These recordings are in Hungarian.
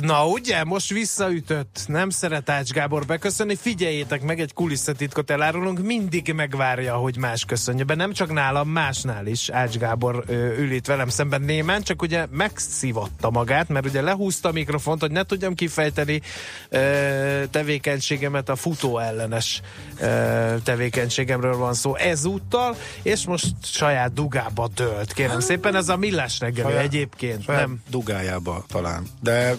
Na ugye, most visszaütött. Nem szeret Ács Gábor beköszönni. Figyeljétek meg, egy kulisszatitkot elárulunk. Mindig megvárja, hogy más köszönje be. Nem csak nálam, másnál is Ács Gábor ö, ül itt velem szemben némán, csak ugye megszívatta magát, mert ugye lehúzta a mikrofont, hogy ne tudjam kifejteni ö, tevékenységemet, a futó ellenes ö, tevékenységemről van szó ezúttal, és most saját dugába dölt. Kérem szépen, ez a millás reggeli Saját- egyébként. Saját Nem, dugájába talán. De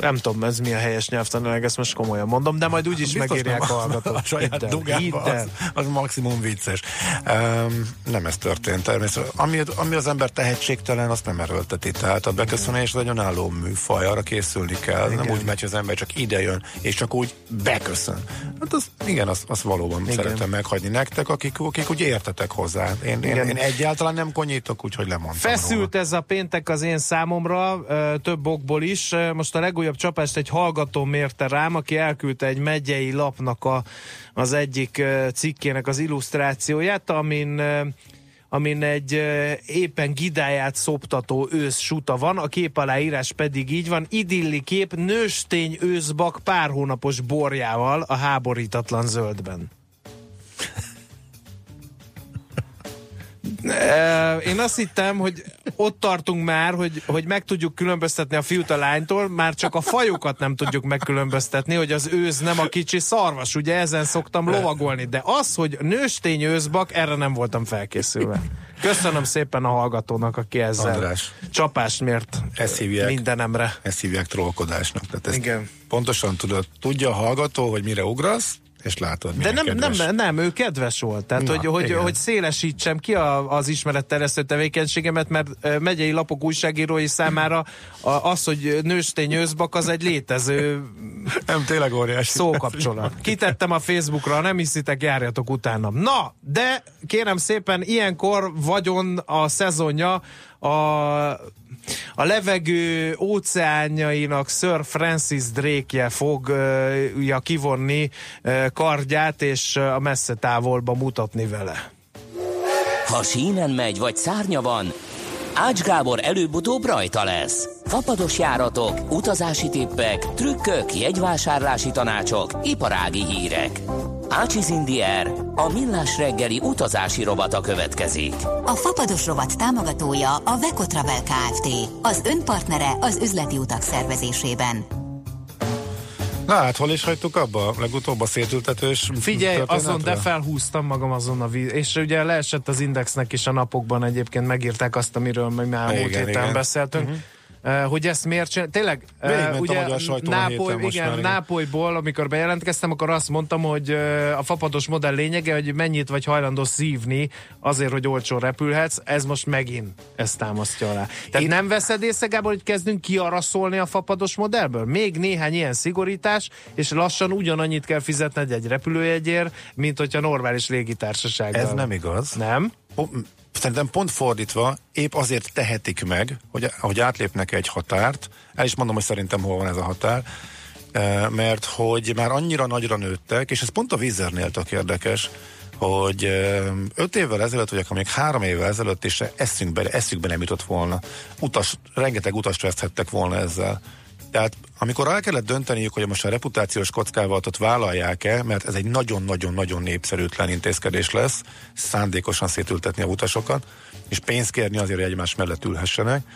nem tudom, ez mi a helyes nyelvtanilag, ezt most komolyan mondom, de majd úgyis biztos megírják a hallgatók. A saját dugába az, az maximum vicces. Um, nem ez történt természetesen. Ami, ami az ember tehetségtelen, azt nem erőlteti. Tehát a beköszönés az egy önálló műfaj, arra készülni kell. Igen. Nem úgy megy, hogy az ember csak ide jön, és csak úgy beköszön. Hát az, igen, azt az valóban igen. szeretem meghagyni nektek, akik, akik úgy értetek hozzá. Én, én, én egyáltalán nem konyítok, úgyhogy lemondtam Feszült ez a péntek az én számomra, több okból is. Most a legújabb csapást egy hallgató mérte rám, aki elküldte egy megyei lapnak a, az egyik cikkének az illusztrációját, amin amin egy éppen gidáját szoptató ősz suta van, a kép aláírás pedig így van, idilli kép, nőstény őszbak pár hónapos borjával a háborítatlan zöldben. Én azt hittem, hogy ott tartunk már, hogy, hogy meg tudjuk különböztetni a fiút a lánytól, már csak a fajokat nem tudjuk megkülönböztetni, hogy az őz nem a kicsi szarvas, ugye ezen szoktam lovagolni, de az, hogy nőstény őzbak, erre nem voltam felkészülve. Köszönöm szépen a hallgatónak, aki ezzel András. csapást mért Ezt hívják. mindenemre. Ezt hívják trollkodásnak. Tehát ezt Igen. Pontosan tudod, tudja a hallgató, hogy mire ugrasz, és látod, De nem, kedves. nem, nem, ő kedves volt. Tehát, Na, hogy, hogy, igen. hogy szélesítsem ki a, az ismeretterjesztő tevékenységemet, mert megyei lapok újságírói számára a, az, hogy nőstény őszbak, az egy létező Nem, tényleg óriási. szókapcsolat. Kitettem a Facebookra, nem hiszitek, járjatok utána. Na, de kérem szépen, ilyenkor vagyon a szezonja a, a levegő óceánjainak Sir Francis Drake-je fogja kivonni kardját, és a messze távolba mutatni vele. Ha sínen megy, vagy szárnya van, Ács Gábor előbb-utóbb rajta lesz. Fapados járatok, utazási tippek, trükkök, jegyvásárlási tanácsok, iparági hírek. Ácsiz Indier, a millás reggeli utazási robata következik. A Fapados rovat támogatója a Veco Travel Kft. Az önpartnere az üzleti utak szervezésében. Na hát, hol is hagytuk abba? Legutóbb a szétültetős Figyelj, történetre? azon, de felhúztam magam azon a víz, és ugye leesett az Indexnek is a napokban egyébként megírták azt, amiről mi már Igen, múlt héten igen. Beszéltünk. Uh, hogy ezt miért csinál? Tényleg, Végigment a ugye magyar Nápoly, igen, már. Nápolyból, amikor bejelentkeztem, akkor azt mondtam, hogy a fapados modell lényege, hogy mennyit vagy hajlandó szívni azért, hogy olcsón repülhetsz, ez most megint ezt támasztja alá. Tehát Én- nem veszed észre, Gábor, hogy kezdünk kiaraszolni a fapados modellből? Még néhány ilyen szigorítás, és lassan ugyanannyit kell fizetned egy repülőjegyért, mint hogyha normális légitársasággal. Ez nem igaz. Nem? Szerintem pont fordítva, épp azért tehetik meg, hogy, hogy átlépnek egy határt, el is mondom, hogy szerintem hol van ez a határ, eh, mert hogy már annyira nagyra nőttek, és ez pont a vízernél tök érdekes, hogy eh, öt évvel ezelőtt, vagy akkor még három évvel ezelőtt is eszünkbe, eszükbe nem jutott volna. Utas, rengeteg utast veszthettek volna ezzel. Tehát amikor el kellett dönteniük, hogy most a reputációs kockávatot vállalják-e, mert ez egy nagyon-nagyon-nagyon népszerűtlen intézkedés lesz, szándékosan szétültetni a utasokat, és pénzt kérni azért, hogy egymás mellett ülhessenek,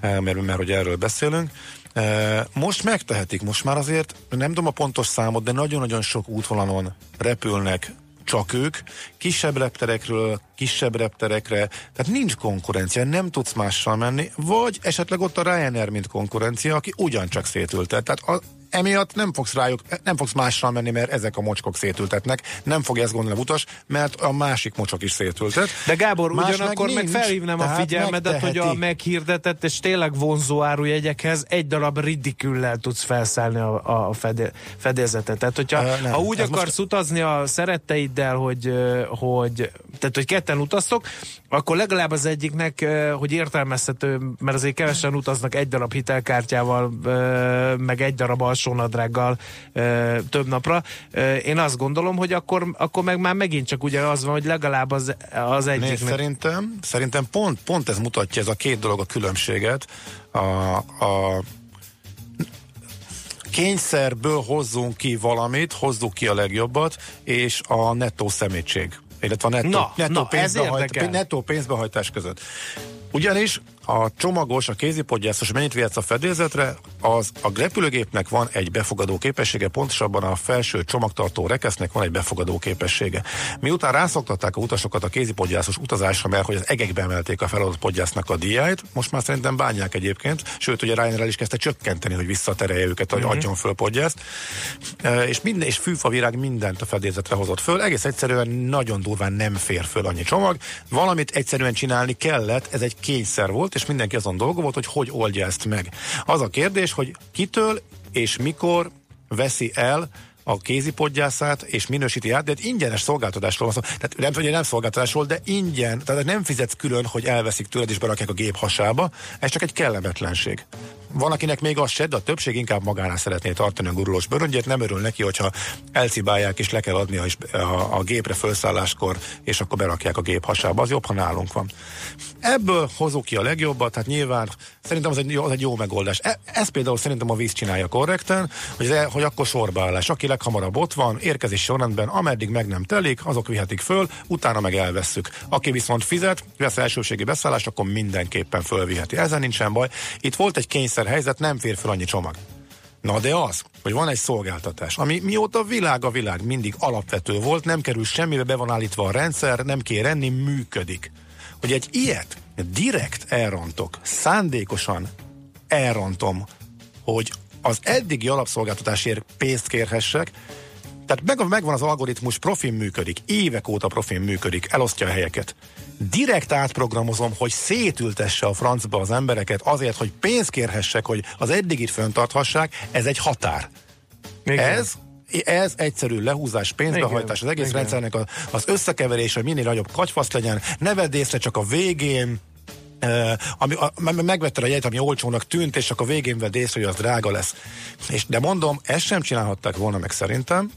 eh, mert, mert hogy erről beszélünk. Eh, Most megtehetik, most már azért nem tudom a pontos számot, de nagyon-nagyon sok útvonalon repülnek csak ők, kisebb repterekről, kisebb repterekre, tehát nincs konkurencia, nem tudsz mással menni, vagy esetleg ott a Ryanair, mint konkurencia, aki ugyancsak szétültet. Tehát a, emiatt nem fogsz rájuk, nem fogsz mással menni, mert ezek a mocskok szétültetnek. Nem fogja ezt gondolni utas, mert a másik mocsok is szétültet. De Gábor, Más ugyanakkor meg, meg felhívnám a figyelmedet, hogy a megteheti. meghirdetett és tényleg vonzó árujegyekhez egy darab ridiküllel tudsz felszállni a, a fedé, fedélzetet. Tehát, hogyha nem, ha úgy akarsz most- utazni a szeretteiddel, hogy, hogy tehát, hogy ketten utaztok, akkor legalább az egyiknek, hogy értelmezhető, mert azért kevesen utaznak egy darab hitelkártyával, meg egy darab alsónadrággal ö, több napra. Ö, Én azt gondolom, hogy akkor, akkor meg már megint csak ugye az van, hogy legalább az, az Nézd, egyiknek szerintem, szerintem pont, pont ez mutatja ez a két dolog a különbséget. A, a kényszerből hozzunk ki valamit, hozzuk ki a legjobbat, és a nettó szemétség illetve a nettó, Na, nettó, na, pénzbehajt, nettó pénzbehajtás között. Ugyanis a csomagos, a kézipodgyászos mennyit vihetsz a fedélzetre, az a repülőgépnek van egy befogadó képessége, pontosabban a felső csomagtartó rekesznek van egy befogadó képessége. Miután rászoktatták a utasokat a kézipodgyászos utazásra, mert hogy az egekbe emelték a feladott podgyásznak a díját, most már szerintem bánják egyébként, sőt, ugye Ryanair is kezdte csökkenteni, hogy visszaterelje őket, hogy adjon föl podgyászt. E, és minden, és fűfavirág mindent a fedélzetre hozott föl, egész egyszerűen nagyon durván nem fér föl annyi csomag, valamit egyszerűen csinálni kellett, ez egy kényszer volt, és mindenki azon dolga volt, hogy hogy oldja ezt meg. Az a kérdés, hogy kitől és mikor veszi el a kézipodgyászát, és minősíti át, de egy ingyenes szolgáltatásról van szó. Tehát nem, hogy nem szolgáltatásról, de ingyen, tehát nem fizetsz külön, hogy elveszik tőled és berakják a gép hasába, ez csak egy kellemetlenség. Van, akinek még az se, de a többség inkább magánál szeretné tartani a gurulós bőröngyét, nem örül neki, hogyha elcibálják és le kell adni a, a, a gépre felszálláskor, és akkor berakják a gép hasába. Az jobb, ha nálunk van. Ebből hozok ki a legjobbat, tehát nyilván szerintem az egy, jó- az egy jó megoldás. E, ez például szerintem a víz csinálja korrekten, hogy, ez, hogy akkor sorbaállás. Aki leghamarabb ott van, érkezés sorrendben, ameddig meg nem telik, azok vihetik föl, utána meg elvesszük. Aki viszont fizet, vesz elsőségi beszállást, akkor mindenképpen fölviheti. Ezen nincsen baj. Itt volt egy kényszer helyzet, nem fér föl annyi csomag. Na de az, hogy van egy szolgáltatás, ami mióta világ a világ mindig alapvető volt, nem kerül semmibe, be van állítva a rendszer, nem kér enni, működik. Hogy egy ilyet direkt elrontok, szándékosan elrontom, hogy az eddigi alapszolgáltatásért pénzt kérhessek, tehát meg, megvan az algoritmus, profin működik, évek óta profin működik, elosztja a helyeket. Direkt átprogramozom, hogy szétültesse a francba az embereket azért, hogy pénzt kérhessek, hogy az eddigit föntarthassák, ez egy határ. Igen. Ez ez egyszerű lehúzás, pénzbehajtás, az egész Igen. rendszernek az összekeverés, hogy minél nagyobb katyfasz legyen, ne vedd észre csak a végén, ami, a, me- megvetted a jegyet, ami olcsónak tűnt, és csak a végén vedd észre, hogy az drága lesz. És, de mondom, ezt sem csinálhatták volna meg szerintem,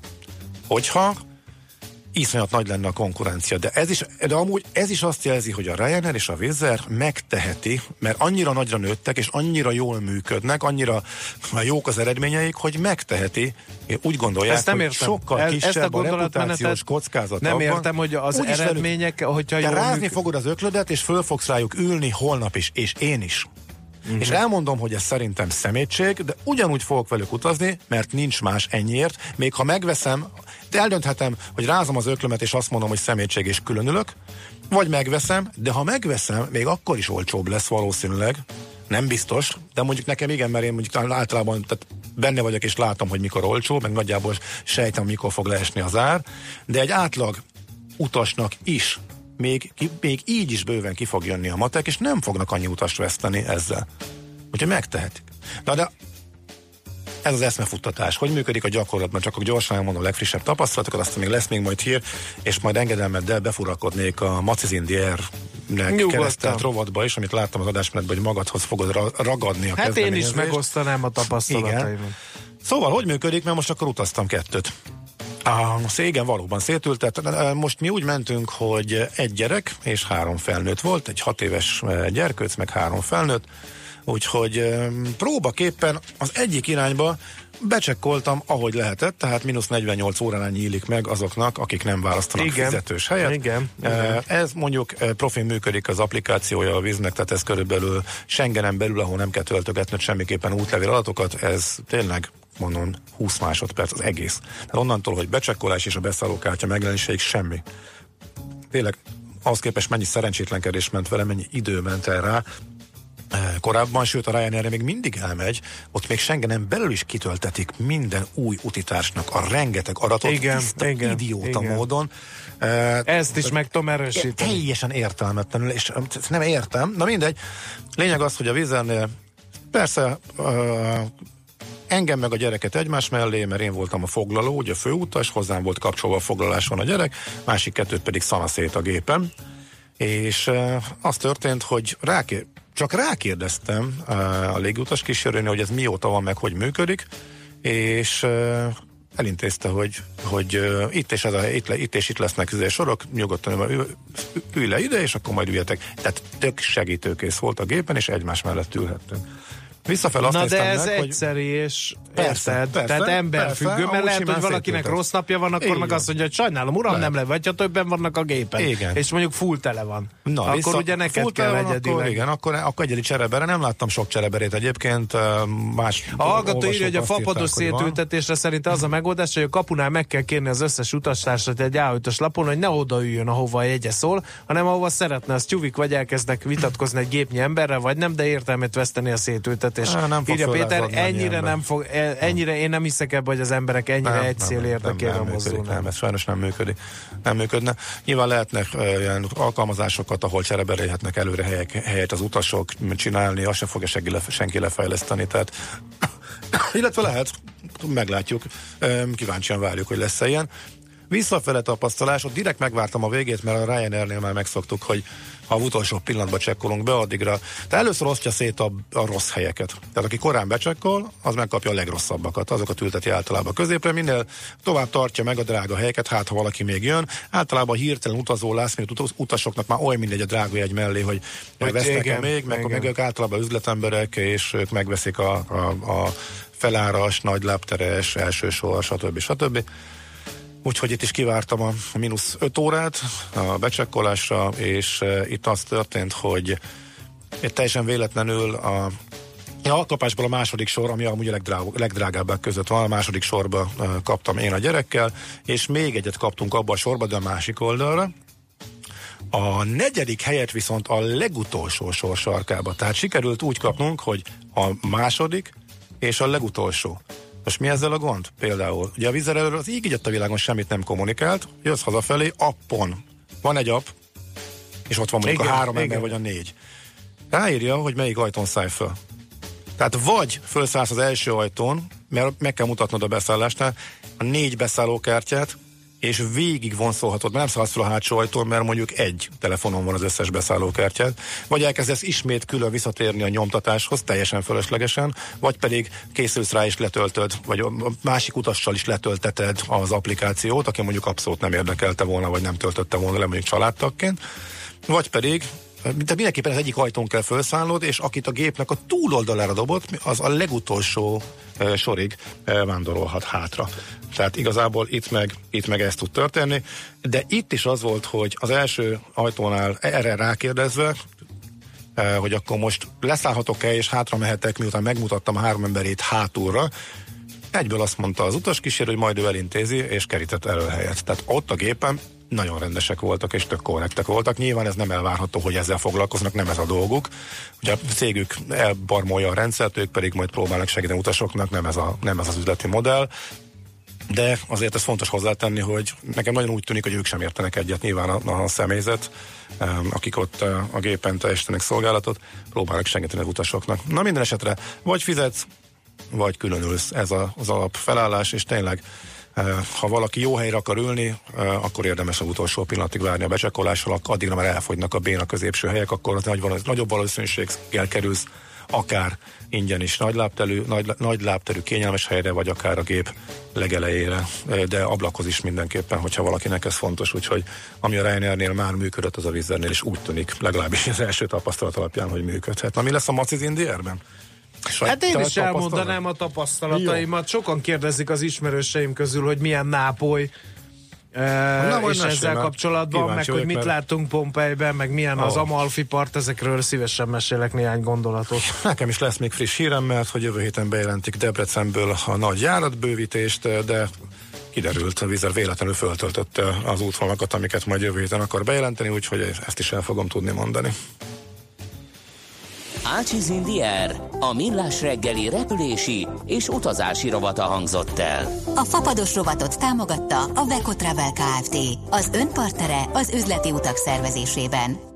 hogyha iszonyat nagy lenne a konkurencia. De ez is, de amúgy ez is azt jelzi, hogy a Ryanair és a Wizz megteheti, mert annyira nagyra nőttek, és annyira jól működnek, annyira jók az eredményeik, hogy megteheti, úgy gondolják, Ezt nem hogy értem. sokkal Ez- kisebb ezt a a reputációs kockázat. nem abban. értem, hogy az velük- eredmények, hogyha te jól rázni működ- fogod az öklödet, és föl fogsz rájuk ülni holnap is, és én is. Mm-hmm. És elmondom, hogy ez szerintem szemétség, de ugyanúgy fogok velük utazni, mert nincs más ennyiért. Még ha megveszem, de eldönthetem, hogy rázom az öklömet, és azt mondom, hogy szemétség, és különülök, vagy megveszem, de ha megveszem, még akkor is olcsóbb lesz valószínűleg. Nem biztos, de mondjuk nekem igen, mert én mondjuk általában tehát benne vagyok, és látom, hogy mikor olcsó, meg nagyjából sejtem, mikor fog leesni az ár, de egy átlag utasnak is még, ki- még így is bőven ki fog jönni a matek, és nem fognak annyi utast veszteni ezzel. Úgyhogy megtehetik. Na de ez az eszmefuttatás. Hogy működik a gyakorlatban? Csak akkor gyorsan elmondom a legfrissebb tapasztalatokat, aztán még lesz még majd hír, és majd engedelmeddel befurakodnék a Maciz Indier keresztelt rovatba is, amit láttam az adásmenetben, hogy magadhoz fogod ra- ragadni a Hát én is megosztanám a tapasztalataimat. Szóval, hogy működik, mert most akkor utaztam kettőt. Ah, igen, valóban szétültet. Most mi úgy mentünk, hogy egy gyerek és három felnőtt volt, egy hat éves gyerkőc, meg három felnőtt, úgyhogy próbaképpen az egyik irányba becsekkoltam, ahogy lehetett, tehát mínusz 48 óránál nyílik meg azoknak, akik nem választanak Igen. fizetős helyet. Igen. Eh, Ez mondjuk profin működik az applikációja a víznek, tehát ez körülbelül Schengenen belül, ahol nem kell töltögetned semmiképpen útlevél adatokat, ez tényleg mondom 20 másodperc az egész. Tehát onnantól, hogy becsekkolás és a beszállókártya megjelenéséig semmi. Tényleg ahhoz képest mennyi szerencsétlenkedés ment vele, mennyi idő ment el rá, korábban, sőt a Ryanair még mindig elmegy, ott még Schengenen belül is kitöltetik minden új utitársnak a rengeteg adatot, igen, tiszta, igen, idióta igen. módon. Ezt is meg tudom erősíteni. Teljesen értelmetlenül, és nem értem. Na mindegy. Lényeg az, hogy a vízernél persze engem meg a gyereket egymás mellé, mert én voltam a foglaló, ugye a főutas, hozzám volt kapcsolva a foglaláson a gyerek, másik kettőt pedig szanaszét a gépem. És az történt, hogy ráké, csak rákérdeztem a légutas kísérőnél, hogy ez mióta van meg, hogy működik, és elintézte, hogy, hogy itt, és ez a, itt, itt és itt lesznek üzé sorok, nyugodtan ül, ülj le ide, és akkor majd üljetek. Tehát tök segítőkész volt a gépen, és egymás mellett ülhettünk. Visszafel azt Na de ez meg, egyszerű, és Persze, érted? persze, Tehát emberfüggő, persze, mert lehet, hogy valakinek szétültet. rossz napja van, akkor Így meg azt mondja, hogy sajnálom, uram, Lehet. nem le, vagy ha többen vannak a gépen. Igen. És mondjuk full tele van. Na, akkor vissza, ugye neked kell van, egyedileg. Akkor, igen, akkor, akkor egyedi cserebere. Nem láttam sok csereberét egyébként. Más A hallgató írja, hogy a fapados szétültetésre szerint az a megoldás, hogy a kapunál meg kell kérni az összes utastársat egy A5-ös lapon, hogy ne odaüljön, ahova a jegye szól, hanem ahova szeretne, az tyúvik, vagy elkezdnek vitatkozni egy gépnyi emberrel, vagy nem, de értelmét veszteni a szétültetés. Á, nem fog írja Péter, ennyire ember. nem fog, e- ennyire én nem hiszek ebbe, hogy az emberek ennyire egy cél nem, nem, működik, mozdulnak. nem, ez sajnos nem működik. Nem működne. Nyilván lehetnek uh, ilyen alkalmazásokat, ahol csereberélhetnek előre helyek, helyet az utasok csinálni, azt sem fogja senki, senki lefejleszteni, tehát illetve lehet, meglátjuk, um, kíváncsian várjuk, hogy lesz-e ilyen. Visszafele tapasztalás, ott direkt megvártam a végét, mert a Ryanairnél már megszoktuk, hogy ha a utolsó pillanatban csekkolunk be, addigra. De először osztja szét a, a rossz helyeket. Tehát aki korán becsekkol, az megkapja a legrosszabbakat, azokat ülteti általában középre, minél tovább tartja meg a drága helyeket, hát ha valaki még jön. Általában hirtelen utazó utaz- utasoknak már olyan mindegy a drága jegy mellé, hogy Hogy vesznek igen, még, meg, igen. meg ők általában üzletemberek, és ők megveszik a, a, a feláras, nagy lápteres, elsősor, stb. stb. Úgyhogy itt is kivártam a mínusz 5 órát a becsekkolásra, és uh, itt az történt, hogy teljesen véletlenül a a alkapásból a második sor, ami amúgy a legdrág, legdrágábbak között van, a második sorba uh, kaptam én a gyerekkel, és még egyet kaptunk abba a sorba, de a másik oldalra. A negyedik helyet viszont a legutolsó sor sarkába. Tehát sikerült úgy kapnunk, hogy a második és a legutolsó. Most mi ezzel a gond? Például, ugye a vízerelőről az így a világon semmit nem kommunikált, jössz hazafelé, appon. Van egy app, és ott van mondjuk Igen, a három igen. ember vagy a négy. Ráírja, hogy melyik ajtón szállj föl. Tehát vagy felszállsz az első ajtón, mert meg kell mutatnod a beszállásnál a négy beszállókártyát, és végig vonszolhatod, mert nem szállsz fel a hátsó ajtón, mert mondjuk egy telefonon van az összes beszállókártyát, vagy elkezdesz ismét külön visszatérni a nyomtatáshoz, teljesen fölöslegesen, vagy pedig készülsz rá és letöltöd, vagy a másik utassal is letölteted az applikációt, aki mondjuk abszolút nem érdekelte volna, vagy nem töltötte volna le mondjuk családtagként, vagy pedig tehát mindenképpen az egyik ajtón kell felszállnod, és akit a gépnek a túloldalára dobott, az a legutolsó e, sorig e, vándorolhat hátra. Tehát igazából itt meg, itt meg ez tud történni, de itt is az volt, hogy az első ajtónál erre rákérdezve, e, hogy akkor most leszállhatok-e, és hátra mehetek, miután megmutattam a három emberét hátulra, egyből azt mondta az utaskísérő, hogy majd ő elintézi, és kerített elő helyet. Tehát ott a gépen nagyon rendesek voltak, és tök korrektek voltak. Nyilván ez nem elvárható, hogy ezzel foglalkoznak, nem ez a dolguk. Ugye a cégük elbarmolja a rendszert, ők pedig majd próbálnak segíteni utasoknak, nem ez, a, nem ez az üzleti modell. De azért ez fontos hozzátenni, hogy nekem nagyon úgy tűnik, hogy ők sem értenek egyet nyilván a, a személyzet, em, akik ott a gépen teljesítenek szolgálatot, próbálnak segíteni az utasoknak. Na minden esetre, vagy fizetsz, vagy különülsz. Ez a, az alap felállás, és tényleg ha valaki jó helyre akar ülni, akkor érdemes az utolsó pillanatig várni a becsekkolással, ak- addigra már elfogynak a béna középső helyek, akkor ott nagy, nagyobb valószínűséggel kerülsz akár ingyen is nagy lábterű, nagy, nagy lábterű kényelmes helyre, vagy akár a gép legelejére, de ablakhoz is mindenképpen, hogyha valakinek ez fontos, úgyhogy ami a Ryanairnél már működött, az a Vizernél is úgy tűnik, legalábbis az első tapasztalat alapján, hogy működhet. Na mi lesz a Maciz Indierben? Hát én is elmondanám a tapasztalataimat. Sokan kérdezik az ismerőseim közül, hogy milyen nápoly, Na, majd és ezzel mert kapcsolatban, meg hogy mit mert- látunk Pompejben, meg milyen az Ó. Amalfi part, ezekről szívesen mesélek néhány gondolatot. Nekem is lesz még friss hírem, mert hogy jövő héten bejelentik Debrecenből a nagy járatbővítést, de kiderült, a vízer véletlenül föltöltötte az útvonalakat, amiket majd jövő héten akar bejelenteni, úgyhogy ezt is el fogom tudni mondani. Ácsiz Indier, a millás reggeli repülési és utazási rovata hangzott el. A fapados rovatot támogatta a Beko Travel Kft. Az önpartere az üzleti utak szervezésében.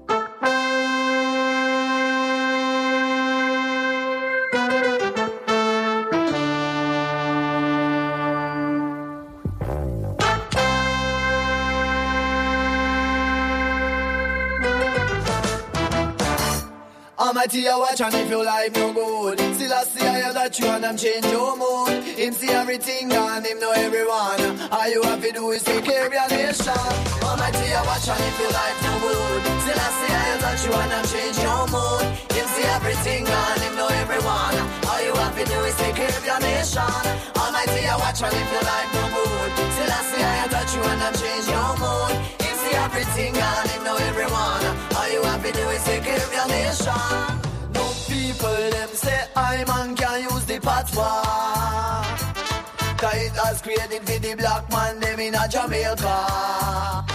Almighty, I watch and if your life no good. Still I see I that you and I'm change your mood. Him see everything and him know everyone. All you have to do is take care of your nation. Almighty, I watch and if your life no good. Still I see I that you and I'm change your mood. Him see everything and him know everyone. All you have to do is take care of your nation. Almighty, I watch and if your life no good. Still I see I that you and I'm change your mood. Him see everything and him know everyone. You have to do is take care of your nation. No people them say I man can use the patois. Cause it has created for the black man them in a Jamaica.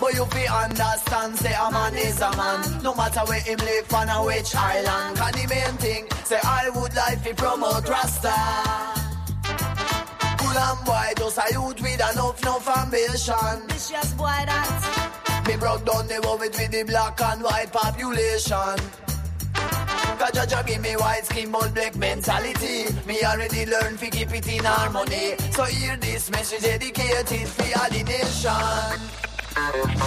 But you fi understand, say a man is a man No matter where him live on a which island Cause the main thing, say I would like to promote Rasta Cool and boy, just a youth with enough, enough ambition Vicious boy that Me broke down the world with the black and white population. Cause Jaja give me white skin but black mentality. Me already learned to keep it in harmony. So hear this message dedicated for all the nation.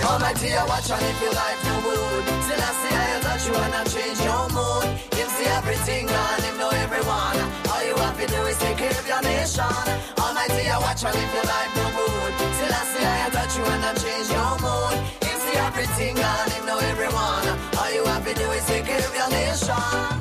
Almighty, I watch and if your life no good Still I say I touch you and I change your mood. Him see everything and him know everyone. All you have to do is take care of your nation. Almighty, I watch and if your life no good Still I say I touch you and I change your mood see everything and know everyone. All you have to do is take care your nation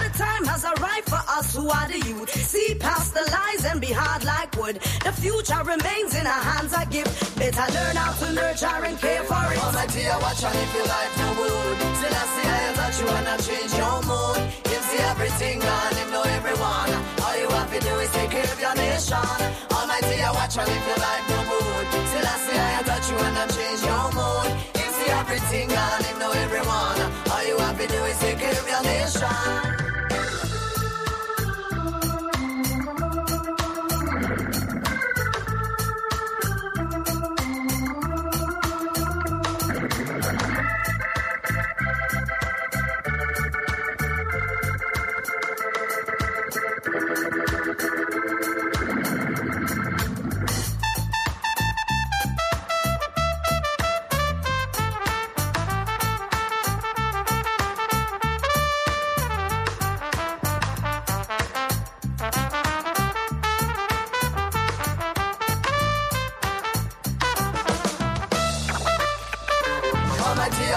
time has arrived for us who are the youth. See past the lies and be hard like wood. The future remains in our hands I give. Better learn how to nurture and care for it. Almighty, I watch and if your life no good Still I see I touch you I change your mood. Him see everything and him know everyone. All you have to do is take care of your nation. Almighty, I watch and if your life no good Still I see I touch you I change your mood. Him see everything and him know everyone. All you have to do is take care of your nation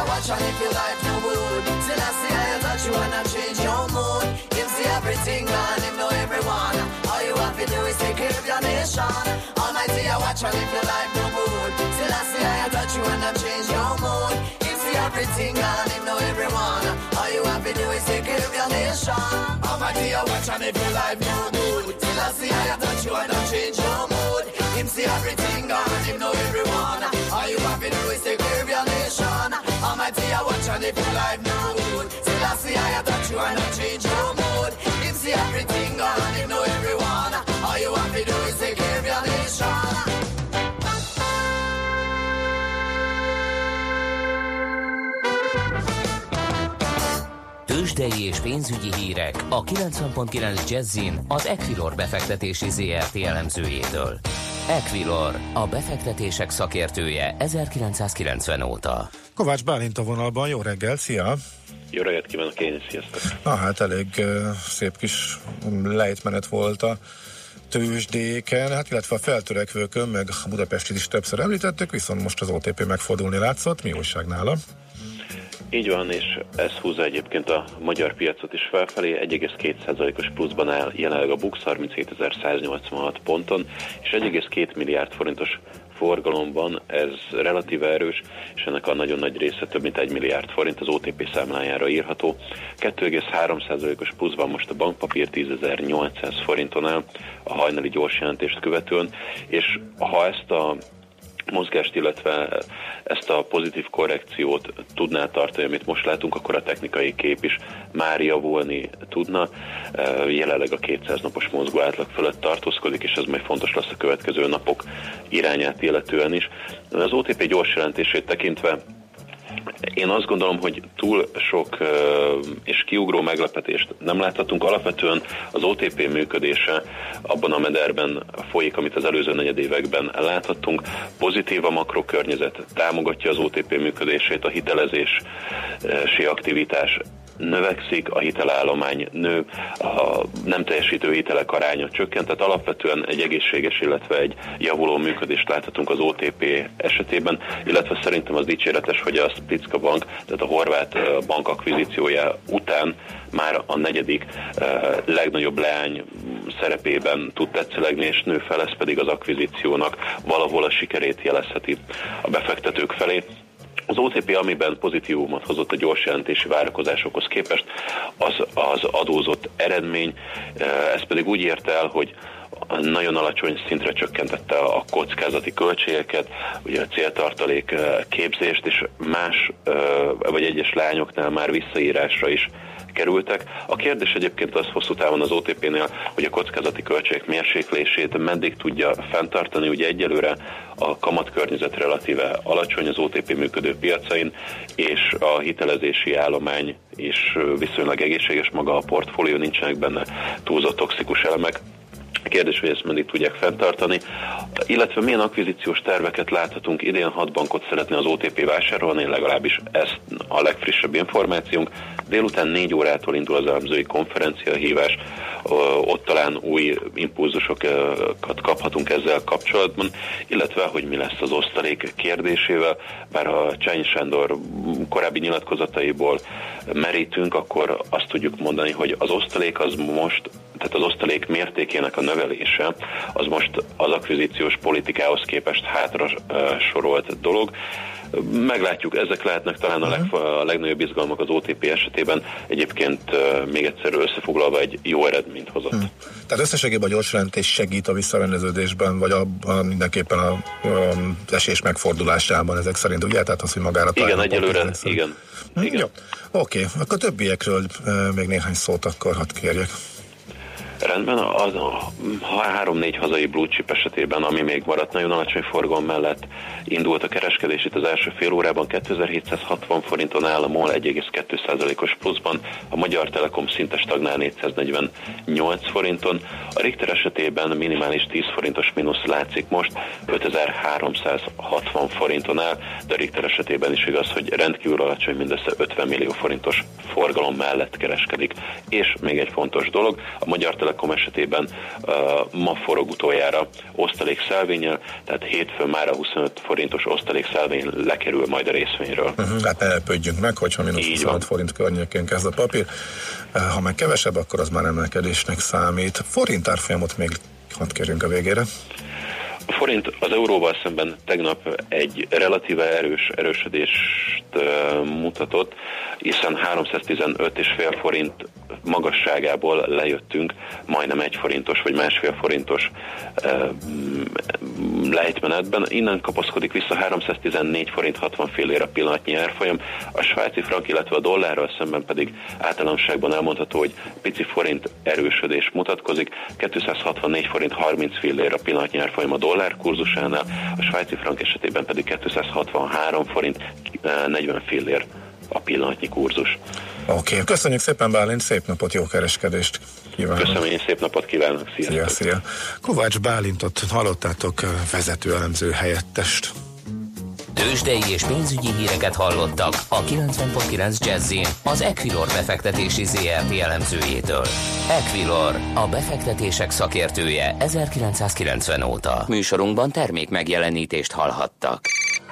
watch and if your life no good Still I see I touch you and I change your mood. Him see everything and him know everyone. All you have to do is take care of your nation. Almighty, I watch and if your life no good Still I see I touch you and I change your mood. Him see everything and him know everyone. All you have to do is take care of your nation. Almighty, I watch and if your life no good Still I see I touch you and I change your mood. Him see everything and him know everyone. All you have to do is take care of your nation Almighty, I watch and if your life no good Still I see I touch you and I change your mood. Him see everything and him know everyone All you have to do is take Tőzsdei és pénzügyi hírek a 90.9 Jazzin az Equilor befektetési ZRT elemzőjétől. Equilor, a befektetések szakértője 1990 óta. Kovács Bálint a vonalban, jó reggel, szia! Jó reggelt kívánok én is, sziasztok! Na hát elég uh, szép kis lejtmenet volt a tőzsdéken, hát illetve a feltörekvőkön, meg a Budapestit is többször említettük, viszont most az OTP megfordulni látszott. Mi újság nála? Így van, és ez húzza egyébként a magyar piacot is felfelé. 1,2%-os pluszban áll jelenleg a Bux 37.186 ponton, és 1,2 milliárd forintos forgalomban ez relatíve erős, és ennek a nagyon nagy része több mint 1 milliárd forint az OTP számlájára írható. 2,3%-os pluszban most a bankpapír 10.800 forinton áll a hajnali gyors jelentést követően, és ha ezt a mozgást, illetve ezt a pozitív korrekciót tudná tartani, amit most látunk, akkor a technikai kép is már javulni tudna. Jelenleg a 200 napos mozgó átlag fölött tartózkodik, és ez majd fontos lesz a következő napok irányát illetően is. Az OTP gyors jelentését tekintve én azt gondolom, hogy túl sok és kiugró meglepetést nem láthatunk. Alapvetően az OTP működése abban a mederben folyik, amit az előző negyedévekben láthattunk. Pozitív a makrokörnyezet, támogatja az OTP működését, a hitelezési aktivitás növekszik, a hitelállomány nő, a nem teljesítő hitelek aránya csökkent, tehát alapvetően egy egészséges, illetve egy javuló működést láthatunk az OTP esetében, illetve szerintem az dicséretes, hogy a Splitska Bank, tehát a horvát bank akvizíciója után már a negyedik legnagyobb leány szerepében tud tetszelegni és nő fel, ez pedig az akvizíciónak valahol a sikerét jelezheti a befektetők felé. Az OTP, amiben pozitívumot hozott a gyors jelentési várakozásokhoz képest, az, az adózott eredmény, ez pedig úgy érte el, hogy nagyon alacsony szintre csökkentette a kockázati költségeket, ugye a céltartalék képzést, és más, vagy egyes lányoknál már visszaírásra is kerültek. A kérdés egyébként az hosszú távon az OTP-nél, hogy a kockázati költségek mérséklését meddig tudja fenntartani. Ugye egyelőre a kamatkörnyezet relatíve alacsony az OTP működő piacain, és a hitelezési állomány is viszonylag egészséges maga a portfólió, nincsenek benne túlzott toxikus elemek. Kérdés, hogy ezt meddig tudják fenntartani, illetve milyen akvizíciós terveket láthatunk. Idén hat bankot szeretne az OTP vásárolni, legalábbis ez a legfrissebb információnk. Délután négy órától indul az elemzői konferencia hívás, ott talán új impulzusokat kaphatunk ezzel kapcsolatban, illetve hogy mi lesz az osztalék kérdésével, bár a Csányi Sándor korábbi nyilatkozataiból merítünk, akkor azt tudjuk mondani, hogy az osztalék az most, tehát az osztalék mértékének a növelése, az most az akvizíciós politikához képest hátra sorolt dolog. Meglátjuk, ezek lehetnek talán a, leg, a legnagyobb izgalmak az OTP esetében. Egyébként még egyszer összefoglalva egy jó eredményt hozott. Hmm. Tehát összességében a gyors jelentés segít a visszarendeződésben, vagy a, mindenképpen a, a, esés megfordulásában ezek szerint, ugye? Tehát az, hogy magára Igen, egyelőre, igen. Hmm, igen. Jó. Oké, okay. akkor többiekről még néhány szót akkor hadd kérjek. Rendben, az a három-négy hazai blue chip esetében, ami még maradt, nagyon alacsony forgalom mellett indult a kereskedés itt az első fél órában 2760 forinton áll, a MOL 1,2%-os pluszban, a Magyar Telekom szinte stagnál 448 forinton, a Richter esetében minimális 10 forintos mínusz látszik most, 5360 forinton áll, de a Richter esetében is igaz, hogy rendkívül alacsony, mindössze 50 millió forintos forgalom mellett kereskedik. És még egy fontos dolog, a Magyar Telekom esetében uh, ma forog utoljára osztalék szelvényel, tehát hétfőn már a 25 forintos osztalék szelvény lekerül majd a részvényről. Uh-huh, hát ne lepődjünk meg, hogyha mínusz 25 forint környékén kezd a papír. Ha meg kevesebb, akkor az már emelkedésnek számít. Forint árfolyamot még hadd kérjünk a végére. A forint az euróval szemben tegnap egy relatíve erős erősödést mutatott, hiszen 315,5 forint magasságából lejöttünk majdnem egy forintos vagy másfél forintos lejtmenetben. Innen kapaszkodik vissza 314 forint 60 fél a pillanatnyi árfolyam. A svájci frank, illetve a dollárral szemben pedig általánosságban elmondható, hogy pici forint erősödés mutatkozik. 264 forint 30 fél a pillanatnyi árfolyam a dollár kurzusánál, a svájci frank esetében pedig 263 forint 40 fillér a pillanatnyi kurzus. Oké, okay. köszönjük szépen Bálint, szép napot, jó kereskedést kívánok. Köszönöm, én szép napot kívánok, sziasztok. Szia, szia. Kovács Bálintot hallottátok, vezető elemző helyettest. Tőzsdei és pénzügyi híreket hallottak a 90.9 jazz az Equilor befektetési ZRT elemzőjétől. Equilor, a befektetések szakértője 1990 óta. Műsorunkban termék megjelenítést hallhattak.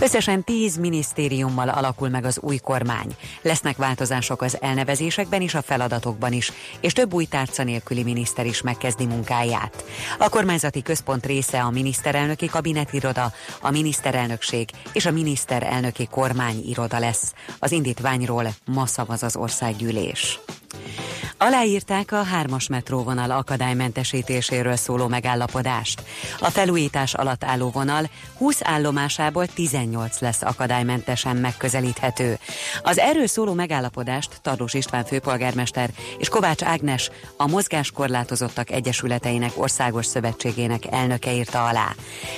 Összesen tíz minisztériummal alakul meg az új kormány. Lesznek változások az elnevezésekben és a feladatokban is, és több új tárca nélküli miniszter is megkezdi munkáját. A kormányzati központ része a miniszterelnöki kabinetiroda, a miniszterelnökség és a miniszterelnöki kormányiroda lesz. Az indítványról ma szavaz az országgyűlés. Aláírták a hármas metróvonal akadálymentesítéséről szóló megállapodást. A felújítás alatt álló vonal 20 állomásából 18 lesz akadálymentesen megközelíthető. Az erről szóló megállapodást Tarlós István főpolgármester és Kovács Ágnes a Mozgáskorlátozottak Egyesületeinek Országos Szövetségének elnöke írta alá.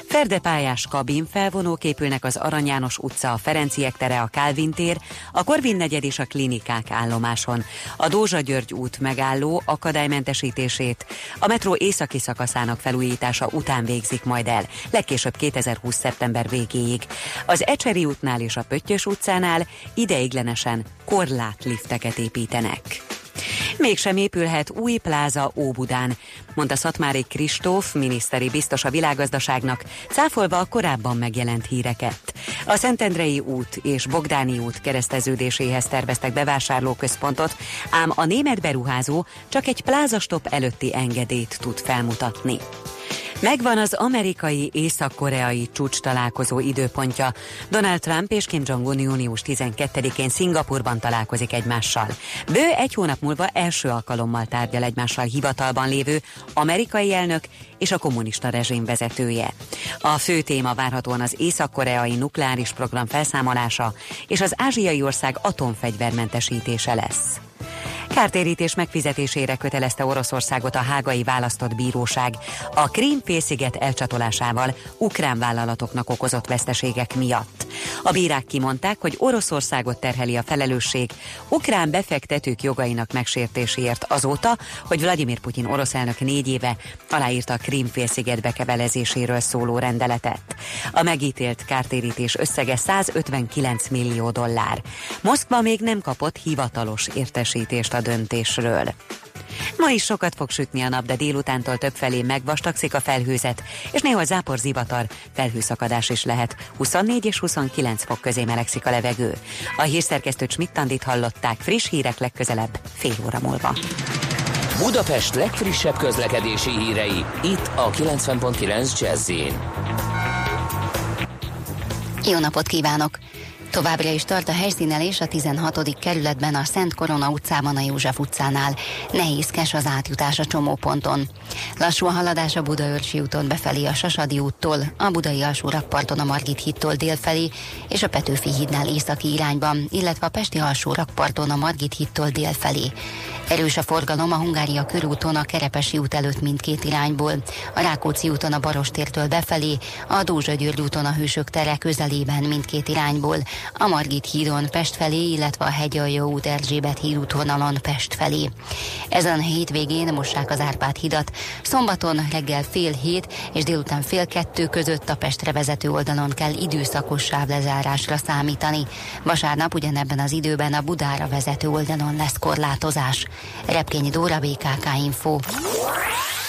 Ferdepályás kabin felvonó képülnek az Arany János utca, a Ferenciek tere, a Kálvin tér, a Korvin negyed és a klinikák állomáson. A Dózsa György út megálló akadálymentesítését a metró északi szakaszának felújítása után végzik majd el, legkésőbb 2020. szeptember végéig. Az Ecseri útnál és a Pöttyös utcánál ideiglenesen korlátlifteket építenek. Mégsem épülhet új pláza Óbudán, mondta Szatmári Kristóf, miniszteri biztos a világgazdaságnak, cáfolva a korábban megjelent híreket. A Szentendrei út és Bogdáni út kereszteződéséhez terveztek bevásárlóközpontot, ám a német beruházó csak egy plázastop előtti engedélyt tud felmutatni. Megvan az amerikai észak-koreai csúcs találkozó időpontja. Donald Trump és Kim Jong-un június 12-én Szingapurban találkozik egymással. Bő egy hónap múlva első alkalommal tárgyal egymással hivatalban lévő amerikai elnök és a kommunista rezsim vezetője. A fő téma várhatóan az észak-koreai nukleáris program felszámolása és az ázsiai ország atomfegyvermentesítése lesz. Kártérítés megfizetésére kötelezte Oroszországot a hágai választott bíróság a Krím félsziget elcsatolásával ukrán vállalatoknak okozott veszteségek miatt. A bírák kimondták, hogy Oroszországot terheli a felelősség ukrán befektetők jogainak megsértéséért azóta, hogy Vladimir Putyin orosz elnök négy éve aláírta a Krím félsziget bekebelezéséről szóló rendeletet. A megítélt kártérítés összege 159 millió dollár. Moszkva még nem kapott hivatalos értesítést a döntésről. Ma is sokat fog sütni a nap, de délutántól többfelé megvastagszik a felhőzet, és néhol zápor zivatar, felhőszakadás is lehet. 24 és 29 fok közé melegszik a levegő. A hírszerkesztő Csmittandit hallották friss hírek legközelebb, fél óra múlva. Budapest legfrissebb közlekedési hírei, itt a 90.9 jazz Jó napot kívánok! Továbbra is tart a helyszínelés a 16. kerületben a Szent Korona utcában a József utcánál. Nehézkes az átjutás a csomóponton. Lassú a haladás a Budaörsi úton befelé a Sasadi úttól, a Budai alsó rakparton a Margit hídtól délfelé és a Petőfi hídnál északi irányban, illetve a Pesti alsó rakparton a Margit hídtól délfelé. Erős a forgalom a Hungária körúton a Kerepesi út előtt mindkét irányból, a Rákóczi úton a Barostértől befelé, a Dózsa György úton a Hősök tere közelében mindkét irányból, a Margit hídon Pest felé, illetve a Hegyaljó út Erzsébet hídútvonalon Pest felé. Ezen a hétvégén mossák az Árpád hidat, szombaton reggel fél hét és délután fél kettő között a Pestre vezető oldalon kell időszakos sávlezárásra számítani. Vasárnap ugyanebben az időben a Budára vezető oldalon lesz korlátozás. Repkényi Dóra BKK Info.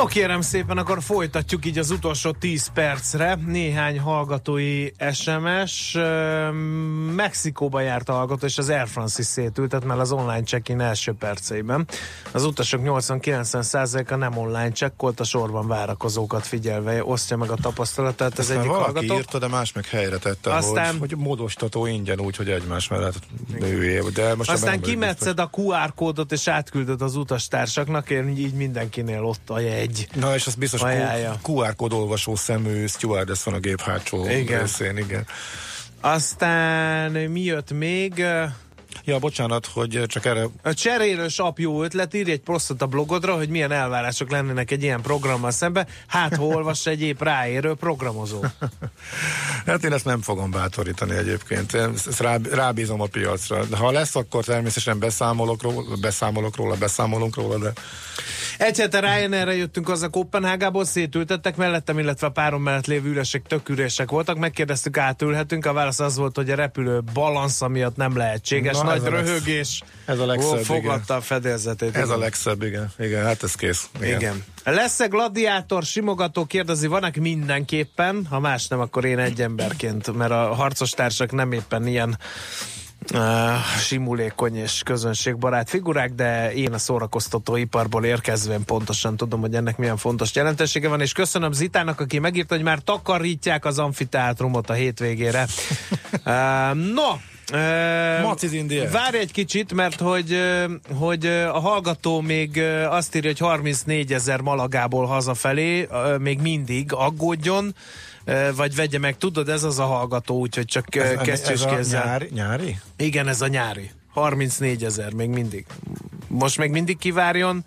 No kérem szépen, akkor folytatjuk így az utolsó 10 percre. Néhány hallgatói SMS. Mexikóba járt a hallgató, és az Air France is szétültet, mert az online check-in első perceiben. Az utasok 80-90%-a nem online csekkolt, a sorban várakozókat figyelve osztja meg a tapasztalatát. Ez egyik valaki hallgató. írta, de más meg helyre tette, Aztán- hogy, hogy módosítató ingyen úgy, hogy egymás mellett nőjé. De most Aztán kimetszed a QR kódot, és átküldöd az utastársaknak, én így mindenkinél ott a jegy. Na és az biztos Ajánlja. QR kód olvasó szemű stewardess van a gép hátsó Igen. részén, igen. Aztán mi jött még? Ja, bocsánat, hogy csak erre A cserélős ap jó ötlet, írj egy posztot a blogodra, hogy milyen elvárások lennének egy ilyen programmal szembe. Hát, ha olvass egy épp ráérő programozó. Hát én ezt nem fogom bátorítani egyébként. Én Ezt rá, rábízom a piacra. Ha lesz, akkor természetesen beszámolok róla, beszámolok róla, beszámolunk róla, de Egy hete Ryanairre jöttünk az a Kopenhágából, szétültettek mellettem, illetve a párom mellett lévő ülések tök üresek voltak. Megkérdeztük, átülhetünk. A válasz az volt, hogy a repülő balansza miatt nem lehetséges. Na, Nagy ez röhögés. ez a legszebb, Ó, Fogadta igen. a fedélzetét. ez igen. a legszebb, igen. Igen, hát ez kész. Igen. igen. Lesz-e gladiátor, simogató, kérdezi, vannak mindenképpen, ha más nem, akkor én egy emberként, mert a harcos társak nem éppen ilyen uh, simulékony és közönségbarát figurák, de én a szórakoztató iparból érkezvén pontosan tudom, hogy ennek milyen fontos jelentősége van, és köszönöm Zitának, aki megírta, hogy már takarítják az amfiteátrumot a hétvégére. Uh, no, Uh. Várj egy kicsit, mert hogy, hogy a hallgató még azt írja, hogy 34 ezer Malagából hazafelé, még mindig aggódjon, vagy vegye meg, tudod, ez az a hallgató, úgyhogy csak ez, kesztyűs ez kézzel. nyári, nyári? Igen, ez a nyári. 34 ezer még mindig. Most még mindig kivárjon,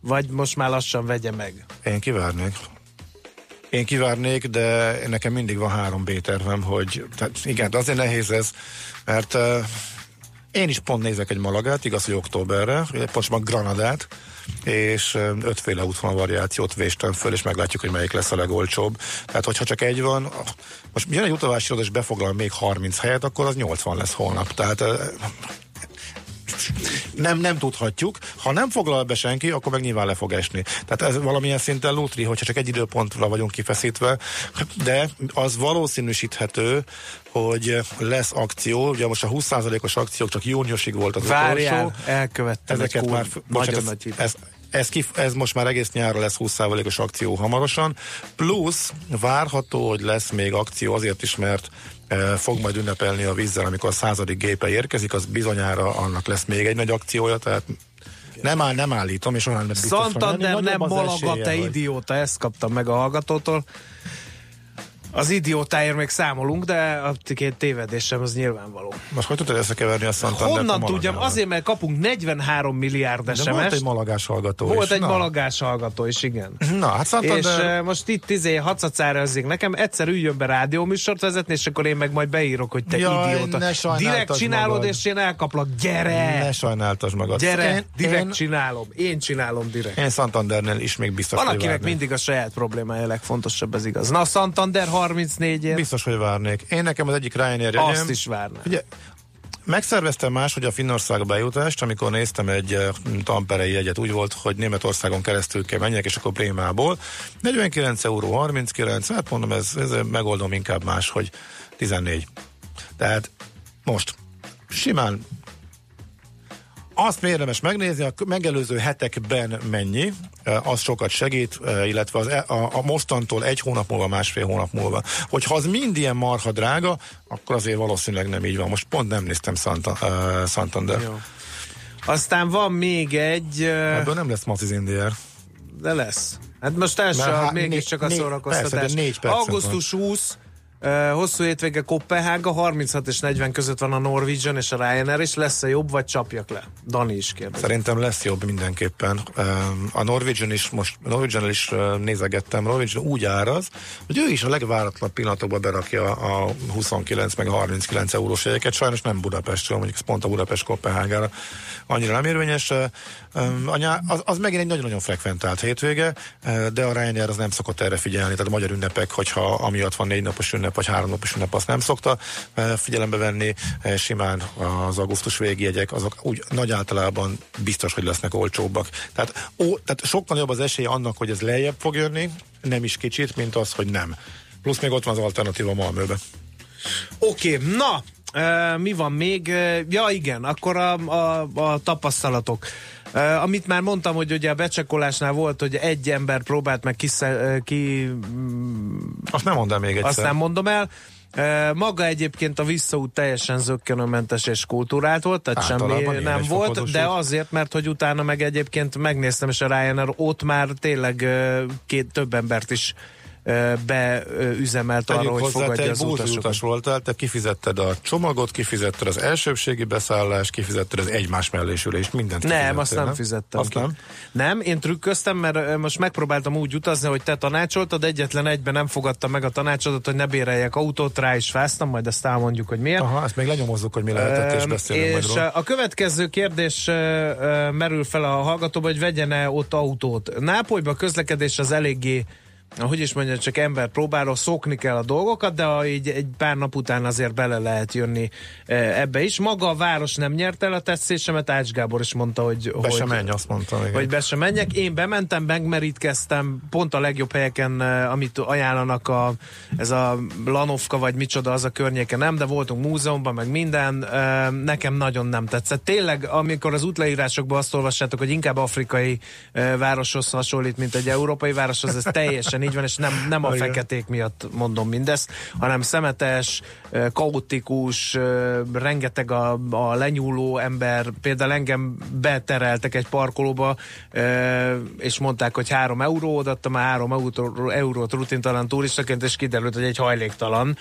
vagy most már lassan vegye meg. Én kivárnék. Én kivárnék, de nekem mindig van három B tervem, hogy tehát igen, azért nehéz ez, mert én is pont nézek egy Malagát, igaz, hogy októberre, pontosabban Granadát, és ötféle útvonal variációt véstem föl, és meglátjuk, hogy melyik lesz a legolcsóbb. Tehát, hogyha csak egy van, most jön egy utavási iroda, és befoglal még 30 helyet, akkor az 80 lesz holnap. Tehát Nem, nem tudhatjuk. Ha nem foglal be senki, akkor meg nyilván le fog esni. Tehát ez valamilyen szinten lótri, hogyha csak egy időpontra vagyunk kifeszítve, de az valószínűsíthető, hogy lesz akció, ugye most a 20%-os akciók csak júniusig volt az Várjál, utolsó. elkövettem Ezeket egy már, bocsánat, nagyon ez, nagy ez, ez, kif, ez most már egész nyárra lesz 20%-os akció hamarosan, plusz várható, hogy lesz még akció azért is, mert e, fog majd ünnepelni a vízzel, amikor a századik gépe érkezik, az bizonyára annak lesz még egy nagy akciója, tehát nem, áll, nem állítom, és olyan biztos fog Santander lenni. nem Malaga, esélye, te idióta, ezt kaptam meg a hallgatótól az idiótáért még számolunk, de a két tévedésem az nyilvánvaló. Most hogy tudtad összekeverni a Santander Honnan a tudjam? Azért, mert kapunk 43 milliárd sms volt egy malagás hallgató Volt is. egy Na. malagás hallgató is, igen. Na, hát Santander... És uh, most itt izé hacacárezzék nekem, egyszer üljön be rádióműsort vezetni, és akkor én meg majd beírok, hogy te Jaj, idióta. Ne direkt csinálod, magad. és én elkaplak. Gyere! Ne sajnáltas magad. Gyere, én, direkt én... csinálom. Én csinálom direkt. Én Santandernél is még biztos Van, akinek mindig a saját problémája legfontosabb, ez igaz. Na, Santander 30 34-ért. Biztos, hogy várnék. Én nekem az egyik Ryanair Azt is várnék. Ugye, Megszerveztem más, hogy a Finnország bejutást, amikor néztem egy eh, tamperei jegyet, úgy volt, hogy Németországon keresztül kell menjek, és akkor Prémából. 49 euró, 39, hát mondom, ez, ez megoldom inkább más, hogy 14. Tehát most simán azt érdemes megnézni, a megelőző hetekben mennyi, eh, az sokat segít, eh, illetve az, e- a, a mostantól egy hónap múlva, másfél hónap múlva. Hogyha az mind ilyen marha drága, akkor azért valószínűleg nem így van. Most pont nem néztem Santa, uh, Santander. Jó. Aztán van még egy, ö, Ebből nem lesz Maziz Indier. de lesz. Hát most ez Mert sem, há- mégiscsak a szórakoztatás. persze, Augusztus 20, ö, hosszú hétvége Kopenhága, 36 és 40 között van a Norwegian és a Ryanair, és lesz-e jobb, vagy csapjak le? Dani is kérdezi. Szerintem lesz jobb mindenképpen. A Norwegian is most, Norwegian is nézegettem, Norwegian úgy áraz, hogy ő is a legváratlanabb pillanatokban berakja a 29 meg a 39 eurós jegyeket, sajnos nem Budapestről, mondjuk pont a Budapest Kopenhágára annyira nem érvényes. Az, az megint egy nagyon-nagyon frekventált hétvége, de a Ryanair az nem szokott erre figyelni, tehát a magyar ünnepek, hogyha amiatt van négy napos ünnep, vagy három napos ünnep, azt nem szokta uh, figyelembe venni, uh, simán az augusztus végi jegyek, azok úgy nagy általában biztos, hogy lesznek olcsóbbak. Tehát, ó, tehát sokkal jobb az esély annak, hogy ez lejjebb fog jönni, nem is kicsit, mint az, hogy nem. Plusz még ott van az alternatíva Malmöbe. Oké, okay, na, uh, mi van még? Ja igen, akkor a, a, a tapasztalatok. Uh, amit már mondtam, hogy ugye a becsekolásnál volt, hogy egy ember próbált meg kisze, ki... Azt nem mondd el még egyszer. Azt nem mondom el. Maga egyébként a visszaút teljesen zöggenőmentes és kultúrált volt, tehát Általában semmi nem volt, de azért, mert hogy utána meg egyébként megnéztem, és a Ryanair ott már tényleg két több embert is beüzemelt arra, Tegyük hogy hozzá, fogadja egy az utasokat. utas voltál, te kifizetted a csomagot, kifizetted az elsőbségi beszállást, kifizetted az egymás mellésülést, mindent Nem, azt nem fizettem Azt ki. nem? Nem, én trükköztem, mert most megpróbáltam úgy utazni, hogy te tanácsoltad, egyetlen egyben nem fogadtam meg a tanácsodat, hogy ne béreljek autót, rá is fáztam, majd ezt elmondjuk, hogy miért. Aha, ezt még lenyomozzuk, hogy mi lehetett, és beszélünk majd és róla. a következő kérdés merül fel a hallgatóba, hogy vegyene ott autót. Nápolyban a közlekedés az eléggé hogy is mondjam, csak ember próbáló, szokni kell a dolgokat, de ha így egy pár nap után azért bele lehet jönni ö, ebbe is. Maga a város nem nyert el a tetszésemet, Ács Gábor is mondta, hogy... Be hogy, sem menj, azt mondtam. Igen. hogy be sem menjek. Én bementem, megmerítkeztem, pont a legjobb helyeken, eh, amit ajánlanak a, ez a Lanovka, vagy micsoda, az a környéke nem, de voltunk múzeumban, meg minden. eh, Nekem nagyon nem tetszett. Tényleg, amikor az útleírásokban azt olvassátok, hogy inkább afrikai városhoz hasonlít, mint egy európai városhoz, ez teljesen így van, és nem, nem a feketék miatt mondom mindezt, hanem szemetes, kaotikus, rengeteg a, a lenyúló ember, például engem betereltek egy parkolóba, és mondták, hogy három euró, odaadtam már három euró, eurót rutintalan turistaként, és kiderült, hogy egy hajléktalan,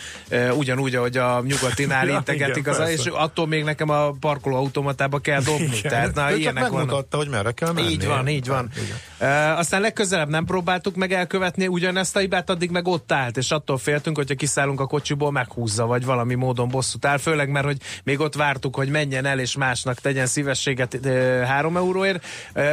ugyanúgy, ahogy a nyugatinál integetik, az, és attól még nekem a parkoló automatába kell dobni. Igen. Tehát na, Ő ilyenek megmutatta, hogy merre kell menni. Így van, így van. Igen. Aztán legközelebb nem próbáltuk meg elkövetni ugyanezt a hibát addig meg ott állt, és attól féltünk, hogyha kiszállunk a kocsiból, meghúzza, vagy valami módon bosszút áll, főleg mert, hogy még ott vártuk, hogy menjen el, és másnak tegyen szívességet e, 3 euróért,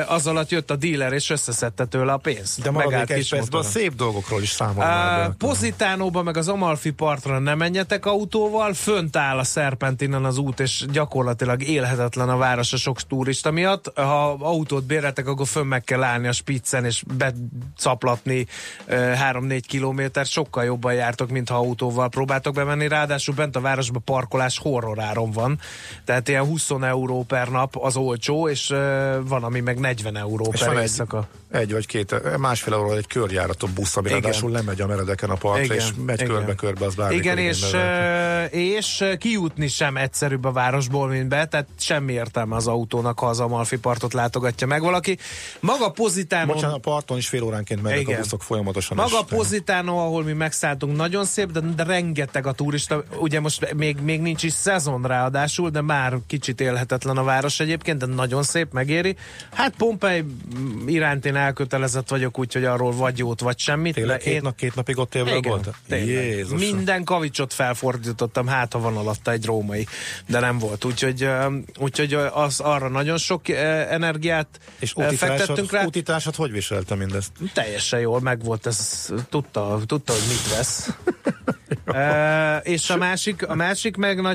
az alatt jött a díler, és összeszedte tőle a pénzt. De maradék egy kis percben szép dolgokról is számolnál. Be. Pozitánóba meg az Amalfi partra nem menjetek autóval, fönt áll a Szerpentinen az út, és gyakorlatilag élhetetlen a város a sok turista miatt. Ha autót béreltek, akkor fönn meg kell állni a spiccen, és becaplatni 3-4 kilométer, sokkal jobban jártok, mint ha autóval próbáltok bemenni, ráadásul bent a városban parkolás horroráron van, tehát ilyen 20 euró per nap az olcsó, és van, ami meg 40 euró És per van egy, éjszaka. Egy vagy két, másfél euró egy körjárató busz, ami ráadásul lemegy a meredeken a partra, Igen, és megy körbe-körbe, az bármikor Igen, és, és kijutni sem egyszerűbb a városból, mint be, tehát semmi értelme az autónak, ha az Amalfi partot látogatja meg valaki. Maga Pozitánó... Bocsánat, a parton is fél óránként mennek Igen. a buszok folyamatosan. Maga és- Pozitánó, ahol mi megszálltunk, nagyon szép, de, de rengeteg a turista. Ugye most még, még nincs is szezon ráadásul, de már kicsit élhetetlen a város egyébként, de nagyon szép, megéri. Hát Pompei mm, iránt én elkötelezett vagyok, úgyhogy arról vagy jót, vagy semmit. Tényleg két, nap, két napig ott élve volt? Jézusom. Minden kavicsot felfordítottam, hát ha van alatta egy római, de nem volt. Úgyhogy, úgyhogy az arra nagyon sok energiát És fektettünk rá. útitársad hogy viselte mindezt? Teljesen jól megvolt, ez tudta, tudta, hogy mit vesz. e, és a másik, a másik meg nagy